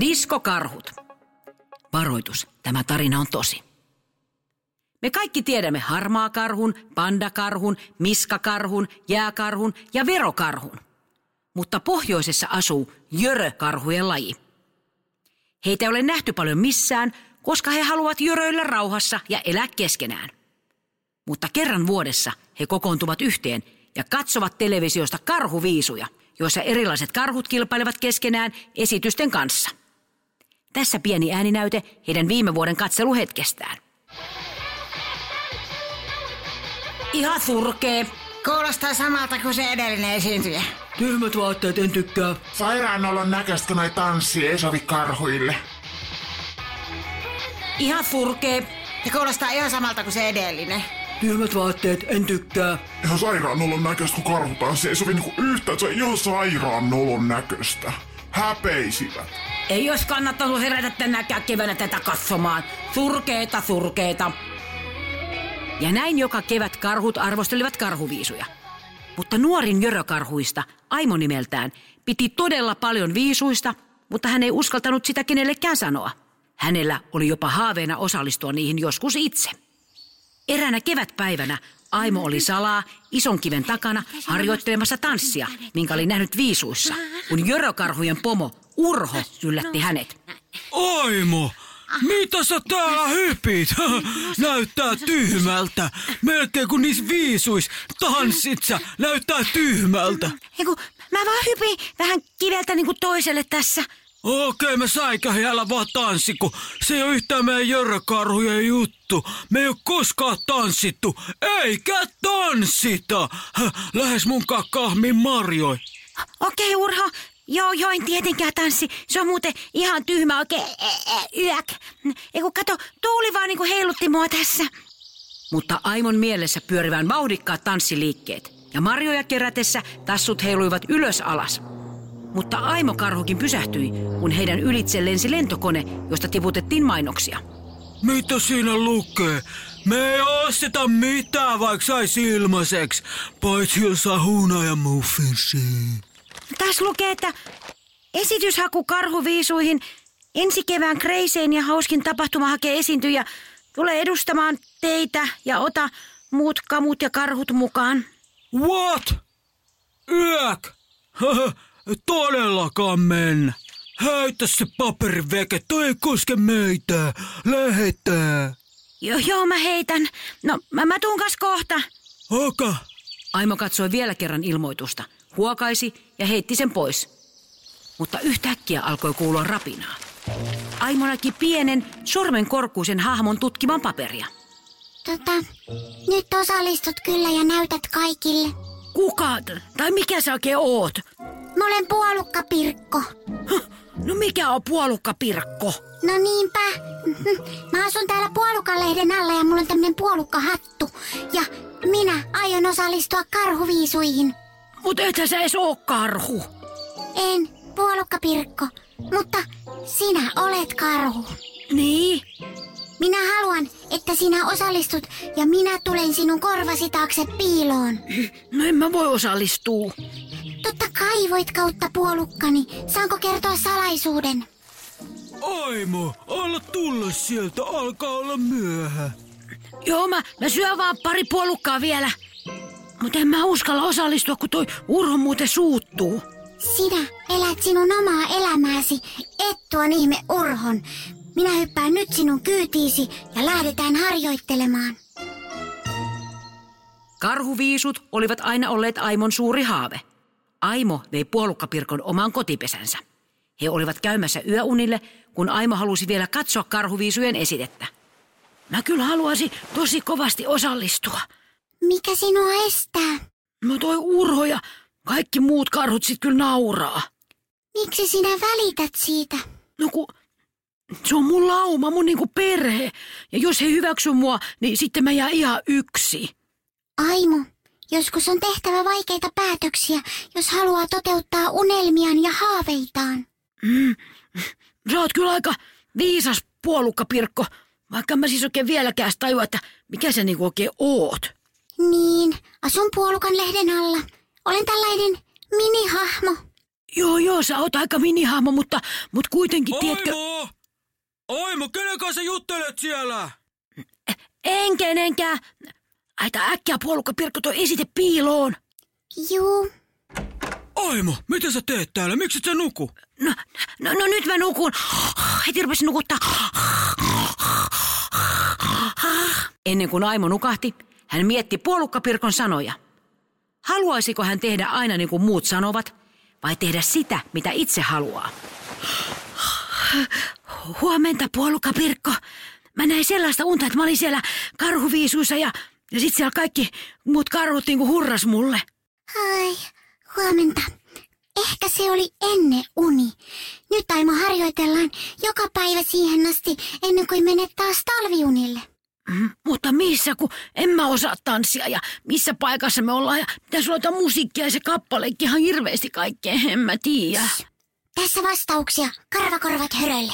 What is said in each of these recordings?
Diskokarhut. Varoitus, tämä tarina on tosi. Me kaikki tiedämme harmaakarhun, pandakarhun, miskakarhun, jääkarhun ja verokarhun. Mutta pohjoisessa asuu jörökarhujen laji. Heitä ei ole nähty paljon missään, koska he haluavat jöröillä rauhassa ja elää keskenään. Mutta kerran vuodessa he kokoontuvat yhteen ja katsovat televisiosta karhuviisuja, joissa erilaiset karhut kilpailevat keskenään esitysten kanssa. Tässä pieni ääninäyte heidän viime vuoden katseluhetkestään. Ihan surkee. Kuulostaa samalta kuin se edellinen esiintyjä. Tyhmät vaatteet en tykkää. Sairaanolon näköistä noi tanssi ei sovi karhuille. Ihan surkee. Se kuulostaa ihan samalta kuin se edellinen. Tyhmät vaatteet en tykkää. Ihan sairaanolon näköistä kun karhu tanssi ei sovi niinku yhtään, se on ihan sairaanolon näköistä. Häpeisivät. Ei olisi kannattanut herätä tänäkään keväänä tätä katsomaan. Surkeeta, surkeeta. Ja näin joka kevät karhut arvostelivat karhuviisuja. Mutta nuorin jörökarhuista, Aimo nimeltään, piti todella paljon viisuista, mutta hän ei uskaltanut sitä kenellekään sanoa. Hänellä oli jopa haaveena osallistua niihin joskus itse. Eräänä kevätpäivänä Aimo oli salaa ison kiven takana harjoittelemassa tanssia, minkä oli nähnyt viisuissa, kun jörökarhujen pomo Urho yllätti hänet. Aimo, mitä sä täällä hypit? Näyttää tyhmältä. Melkein kuin niissä viisuis. Tanssit sä, näyttää tyhmältä. Eiku, mä vaan hypin vähän kiveltä niinku toiselle tässä. Okei, mä säikähin, älä vaan tanssi, kun se ei ole yhtään meidän jörökarhujen juttu. Me ei ole koskaan tanssittu, eikä tanssita. Lähes munkaan kahmin marjoi. Okei, Urho. Joo, joo, en tietenkään tanssi. Se on muuten ihan tyhmä oikein yök. Eiku, kato, tuuli vaan niinku heilutti mua tässä. Mutta Aimon mielessä pyörivän vauhdikkaat tanssiliikkeet. Ja marjoja kerätessä tassut heiluivat ylös alas. Mutta Aimo Karhukin pysähtyi, kun heidän ylitse lensi lentokone, josta tiputettiin mainoksia. Mitä siinä lukee? Me ei osteta mitään, vaikka sais ilmaiseksi. Paitsi jos saa huunaja muffinsia. Tässä lukee, että esityshaku karhuviisuihin ensi kevään kreiseen ja hauskin tapahtuma hakee esiintyjä. Tulee edustamaan teitä ja ota muut kamut ja karhut mukaan. What? Yök? Todellakaan mennä. Heitä se paperiveke, toi ei koske meitä. Lähetää. Joo, joo, mä heitän. No, mä, mä tuun kas kohta. Oka. Aimo katsoi vielä kerran ilmoitusta, huokaisi ja heitti sen pois. Mutta yhtäkkiä alkoi kuulua rapinaa. Aimo näki pienen, sormenkorkuisen hahmon tutkiman paperia. Tota, nyt osallistut kyllä ja näytät kaikille. Kuka? Tai mikä sä oikein oot? Olen puolukka Pirkko. No mikä on puolukka Pirkko? No niinpä. Mä asun täällä puolukalehden alla ja mulla on tämmönen puolukkahattu. Ja minä aion osallistua karhuviisuihin. Mut ethän sä edes oo karhu. En, puolukka Pirkko. Mutta sinä olet karhu. Niin? Minä haluan, että sinä osallistut ja minä tulen sinun korvasi taakse piiloon. No en mä voi osallistua. Totta kai voit kautta puolukkani. Saanko kertoa salaisuuden? Aimo, alla tulla sieltä, alkaa olla myöhä. Joo, mä, mä syön vaan pari puolukkaa vielä. Mutta en mä uskalla osallistua, kun toi Urho muuten suuttuu. Sinä elät sinun omaa elämääsi, et tuon ihme urhon. Minä hyppään nyt sinun kyytiisi ja lähdetään harjoittelemaan. Karhuviisut olivat aina olleet Aimon suuri haave. Aimo vei puolukkapirkon omaan kotipesänsä. He olivat käymässä yöunille, kun Aimo halusi vielä katsoa karhuviisujen esitettä. Mä kyllä haluaisin tosi kovasti osallistua. Mikä sinua estää? No toi Urho ja kaikki muut karhut sit kyllä nauraa. Miksi sinä välität siitä? No kun se on mun lauma, mun niinku perhe. Ja jos he hyväksy mua, niin sitten mä jää ihan yksi. Aimo, joskus on tehtävä vaikeita päätöksiä, jos haluaa toteuttaa unelmiaan ja haaveitaan. Mm. Sä oot kyllä aika viisas puolukka, Pirkko. Vaikka mä siis oikein vieläkään tajua, että mikä sä niinku oikein oot. Niin, asun puolukan lehden alla. Olen tällainen minihahmo. Joo, joo, sä oot aika minihahmo, mutta, mutta kuitenkin, tiedätkö... Aimo! Aimo, kenen kanssa juttelet siellä? En kenenkään. Aita äkkiä puolukka Pirkko toi esite piiloon. Juu, Aimo, mitä sä teet täällä? Miksi et sä nuku? No, no, no nyt mä nukun. Heti rupesin nukuttaa. Ennen kuin Aimo nukahti, hän mietti puolukkapirkon sanoja. Haluaisiko hän tehdä aina niin kuin muut sanovat, vai tehdä sitä, mitä itse haluaa? Huomenta, puolukka Pirkko. Mä näin sellaista unta, että mä olin siellä karhuviisuissa ja, ja sit siellä kaikki muut karhut niinku hurras mulle. ai, huomenta. Ehkä se oli ennen uni. Nyt Aimo harjoitellaan joka päivä siihen asti, ennen kuin menet taas talviunille. Mm, mutta missä, kun en mä osaa tanssia ja missä paikassa me ollaan ja pitäisi olla musiikkia ja se kappaleikki ihan hirveästi kaikkea, en mä tiedä. Tässä vastauksia karvakorvat hörölle.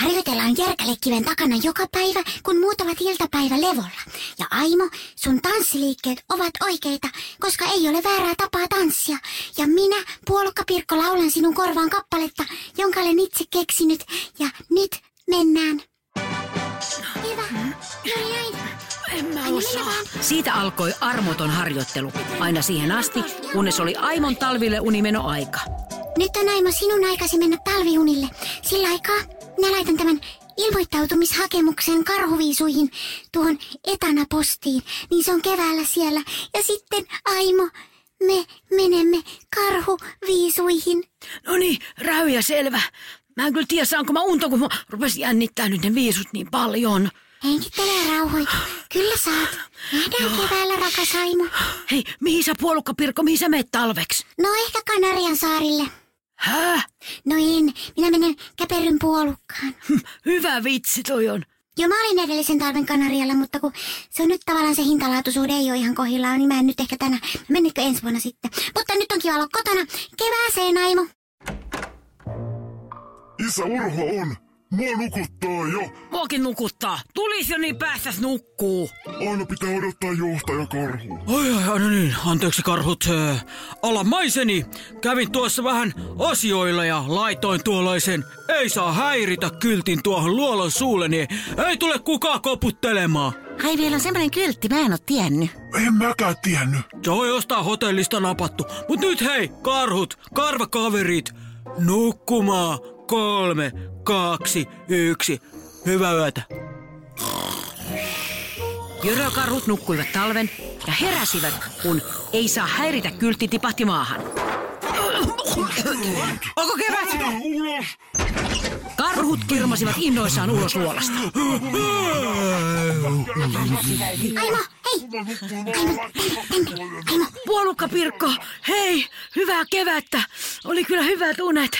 Harjoitellaan Järkälekiven takana joka päivä, kun muut ovat iltapäivä levolla. Ja Aimo, sun tanssiliikkeet ovat oikeita, koska ei ole väärää tapaa tanssia. Ja minä, puolukka Pirkko, laulan sinun korvaan kappaletta, jonka olen itse keksinyt. Ja nyt mennään. Hyvä. Juuri näin. En mä osaa. Siitä alkoi armoton harjoittelu, aina siihen asti, kunnes oli Aimon talville unimenoaika. Nyt on Aimo sinun aikasi mennä talviunille. Sillä aikaa minä laitan tämän ilmoittautumishakemuksen karhuviisuihin tuohon etanapostiin. Niin se on keväällä siellä. Ja sitten Aimo, me menemme karhuviisuihin. No niin, räyjä selvä. Mä en kyllä tiedä, saanko mä unta, kun mä rupesin jännittää nyt ne viisut niin paljon. Hengittele ja rauhoitu. Kyllä saat. Nähdään keväällä, rakas Aimo. Hei, mihin sä puolukka Pirkko, mihin sä meet talveksi? No ehkä Kanarian saarille. Häh? No en, minä menen käperyn puolukkaan. Hm, Hyvä vitsi toi on. Joo, mä olin edellisen talven Kanarialla, mutta kun se on nyt tavallaan se hintalaatuisuuden ei ole ihan kohdillaan, niin mä en nyt ehkä tänä, mennikö ensi vuonna sitten. Mutta nyt on kiva olla kotona. Kevääseen, Aimo. Isä Urho on. Mua nukuttaa jo. Muakin nukuttaa. Tulis jo niin päästäs nukkuu. Aina pitää odottaa johtaja karhu. Ai, ai, ai, no niin, anteeksi karhut. Äh, alamaiseni, kävin tuossa vähän asioilla ja laitoin tuollaisen ei saa häiritä kyltin tuohon luolan suulle, niin ei tule kukaan koputtelemaan. Ai vielä on semmoinen kyltti, mä en oo tiennyt. En mäkään tiennyt. Se on jostain hotellista napattu. Mut nyt hei, karhut, karvakaverit, nukkumaan. Kolme, kaksi, yksi. Hyvää yötä. Jörökarhut nukkuivat talven ja heräsivät, kun ei saa häiritä kyltti tipahti maahan. Onko kevät? Karhut kirmasivat innoissaan ulos luolasta. Aimo, hei! Puolukka Pirkko, hei, hyvää kevättä. Oli kyllä hyvät unet.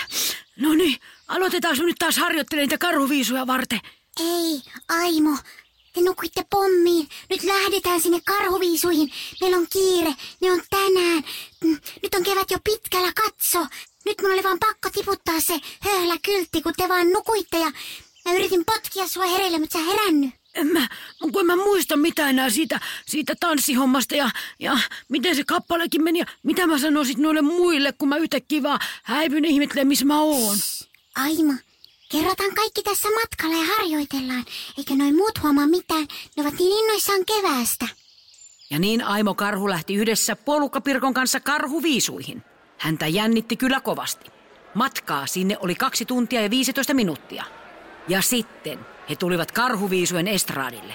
No niin, aloitetaanko nyt taas harjoittelemaan niitä karhuviisuja varten? ei, Aimo. Te nukuitte pommiin. Nyt lähdetään sinne karhuviisuihin. Meillä on kiire. Ne on tänään. Mm, Nyt on kevät jo pitkällä, katso. Nyt mun oli vaan pakko tiputtaa se höhlä kyltti, kun te vaan nukuitte ja mä yritin potkia sua hereille, mutta sä herännyt. En mä, kun en mä muista mitään enää siitä, siitä tanssihommasta ja, ja miten se kappalekin meni ja mitä mä sanoisin noille muille, kun mä yhtäkkiä vaan häivyn ihmettelemään, missä mä oon. Aimo, kerrotaan kaikki tässä matkalla ja harjoitellaan. Eikä noin muut huomaa mitään. Ne ovat niin innoissaan keväästä. Ja niin Aimo Karhu lähti yhdessä puolukkapirkon kanssa karhuviisuihin. Häntä jännitti kyllä kovasti. Matkaa sinne oli kaksi tuntia ja 15 minuuttia. Ja sitten he tulivat karhuviisujen estraadille.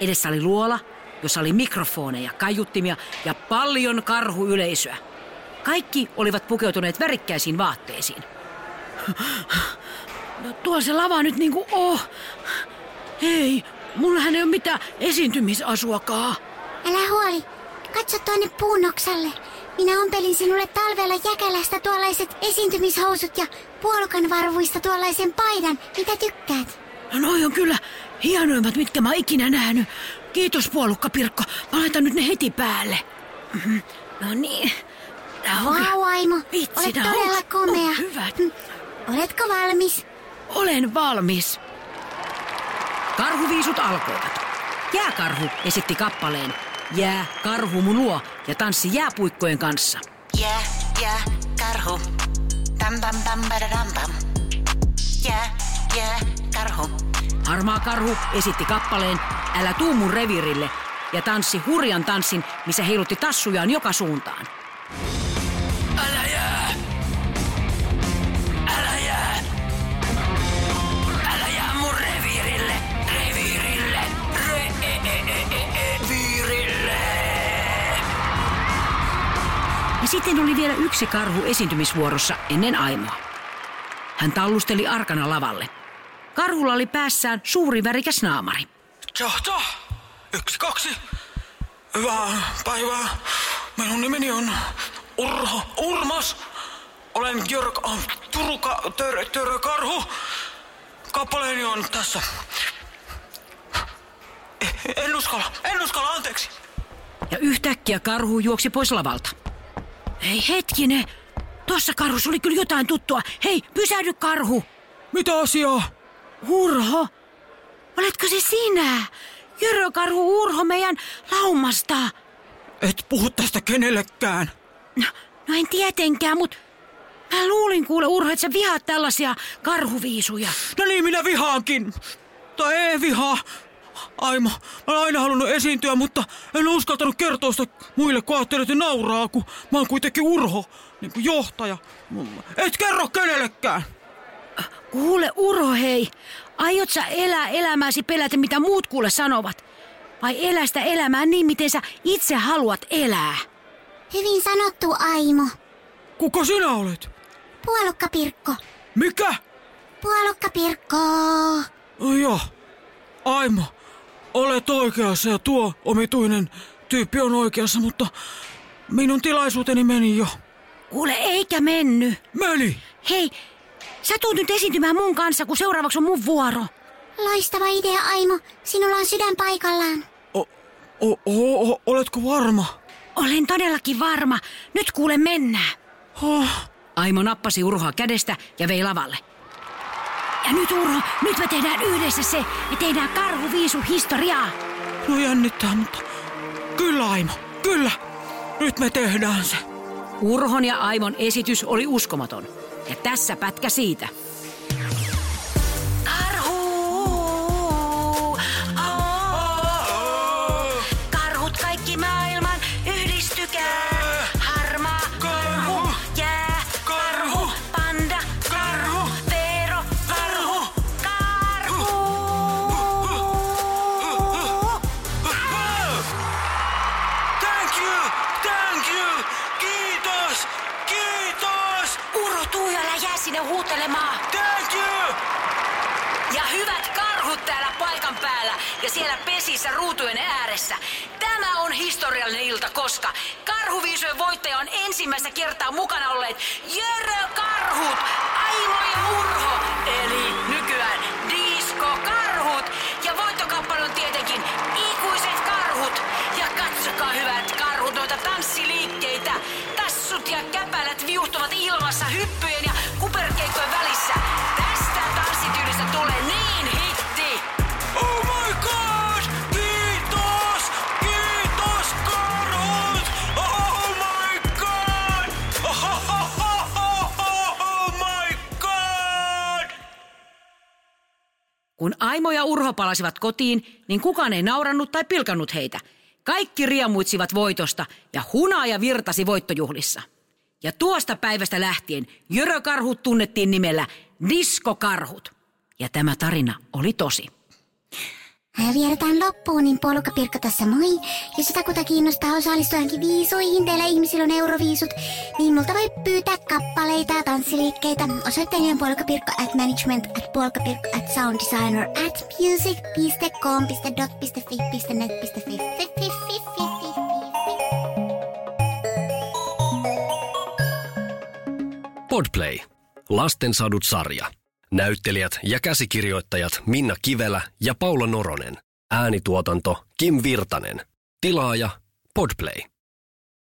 Edessä oli luola, jossa oli mikrofoneja, kaiuttimia ja paljon karhuyleisöä. Kaikki olivat pukeutuneet värikkäisiin vaatteisiin. No tuo se lava nyt niinku oh. Hei, mullahan ei ole mitään esiintymisasuakaan. Älä huoli. Katso tuonne puunoksalle. Minä ompelin sinulle talvella jäkälästä tuollaiset esiintymishousut ja puolukan varvuista tuollaisen paidan. Mitä tykkäät? No noi on kyllä hienoimmat, mitkä mä oon ikinä nähnyt. Kiitos puolukka Pirkko. Mä laitan nyt ne heti päälle. Mhm. No niin. On Vau, Aimo. Vitsi, Olet todella housut komea. on hyvät. Mm. Oletko valmis? Olen valmis. Karhuviisut alkoivat. Jääkarhu esitti kappaleen jää karhu mun luo ja tanssi jääpuikkojen kanssa. Jää, jää, karhu. Tam pam pam padadam pam. Jää, jää, karhu. Harmaa karhu esitti kappaleen Älä tuu mun revirille ja tanssi hurjan tanssin, missä heilutti tassujaan joka suuntaan. Älä jää! Älä jää! Älä jää mun reviirille! Reviirille! Re e e e! Ja sitten oli vielä yksi karhu esiintymisvuorossa ennen Aimoa. Hän tallusteli arkana lavalle. Karhulla oli päässään suuri värikäs naamari. Johto! Yksi, kaksi. Hyvää päivää. Minun nimeni on Urho Urmas. Olen Jörg äh, Turuka Tör, Tör Karhu. Kappaleeni on tässä. En uskalla, en uskalla, anteeksi. Ja yhtäkkiä karhu juoksi pois lavalta. Hei hetkinen, tuossa karhussa oli kyllä jotain tuttua. Hei, pysähdy karhu. Mitä asiaa? Urho, oletko se sinä? Jyrö karhu Urho meidän laumasta. Et puhu tästä kenellekään. No, no en tietenkään, mutta mä luulin kuule Urho, että sä vihaat tällaisia karhuviisuja. No niin, minä vihaankin. Tai ei vihaa. Aimo, mä olen aina halunnut esiintyä, mutta en uskaltanut kertoa sitä muille, kun ajattelin, että nauraa, kun mä oon kuitenkin Urho, niin kuin johtaja. Et kerro kenellekään. Kuule Urho hei, aiot sä elää elämääsi pelätä mitä muut kuule sanovat? Vai elää sitä elämää niin, miten sä itse haluat elää? Hyvin sanottu, Aimo. Kuka sinä olet? Puolukka Pirkko. Mikä? Puolukka Pirkko. Oh, joo. Aimo, olet oikeassa ja tuo omituinen tyyppi on oikeassa, mutta minun tilaisuuteni meni jo. Kuule eikä menny. Meni! Hei, sä tuut nyt esiintymään mun kanssa, kun seuraavaksi on mun vuoro. Loistava idea, Aimo. Sinulla on sydän paikallaan. O, o, o, o, oletko varma? Olen todellakin varma. Nyt kuule mennään. Oh, Aimo nappasi Urhoa kädestä ja vei lavalle. Ja nyt Urho, nyt me tehdään yhdessä se, me tehdään karhuviisu historiaa. no jännittää, mutta kyllä Aimo, kyllä. Nyt me tehdään se. Urhon ja Aimon esitys oli uskomaton. Ja tässä pätkä siitä. Ääressä. Tämä on historiallinen ilta, koska karhuviisujen voittaja on ensimmäistä kertaa mukana olleet Jörö Karhut, Aimo ja Urho, eli Kun Aimo ja Urho palasivat kotiin, niin kukaan ei naurannut tai pilkannut heitä. Kaikki riemuitsivat voitosta ja hunaaja virtasi voittojuhlissa. Ja tuosta päivästä lähtien Jörökarhut tunnettiin nimellä Diskokarhut. Ja tämä tarina oli tosi. Ää, Vieretään loppuun, niin Puolukka Pirkko tässä moi. Jos sitä kuta kiinnostaa osallistua viisuihin, teillä ihmisillä on euroviisut, niin multa voi pyytää kappaleita Osoitteeni on puolukkapirkko at management at puolukkapirkko at sounddesigner at music.com.dot.fi.net.fi. Podplay. Lastensadut sarja. Näyttelijät ja käsikirjoittajat Minna Kivelä ja Paula Noronen. Äänituotanto Kim Virtanen. Tilaaja Podplay.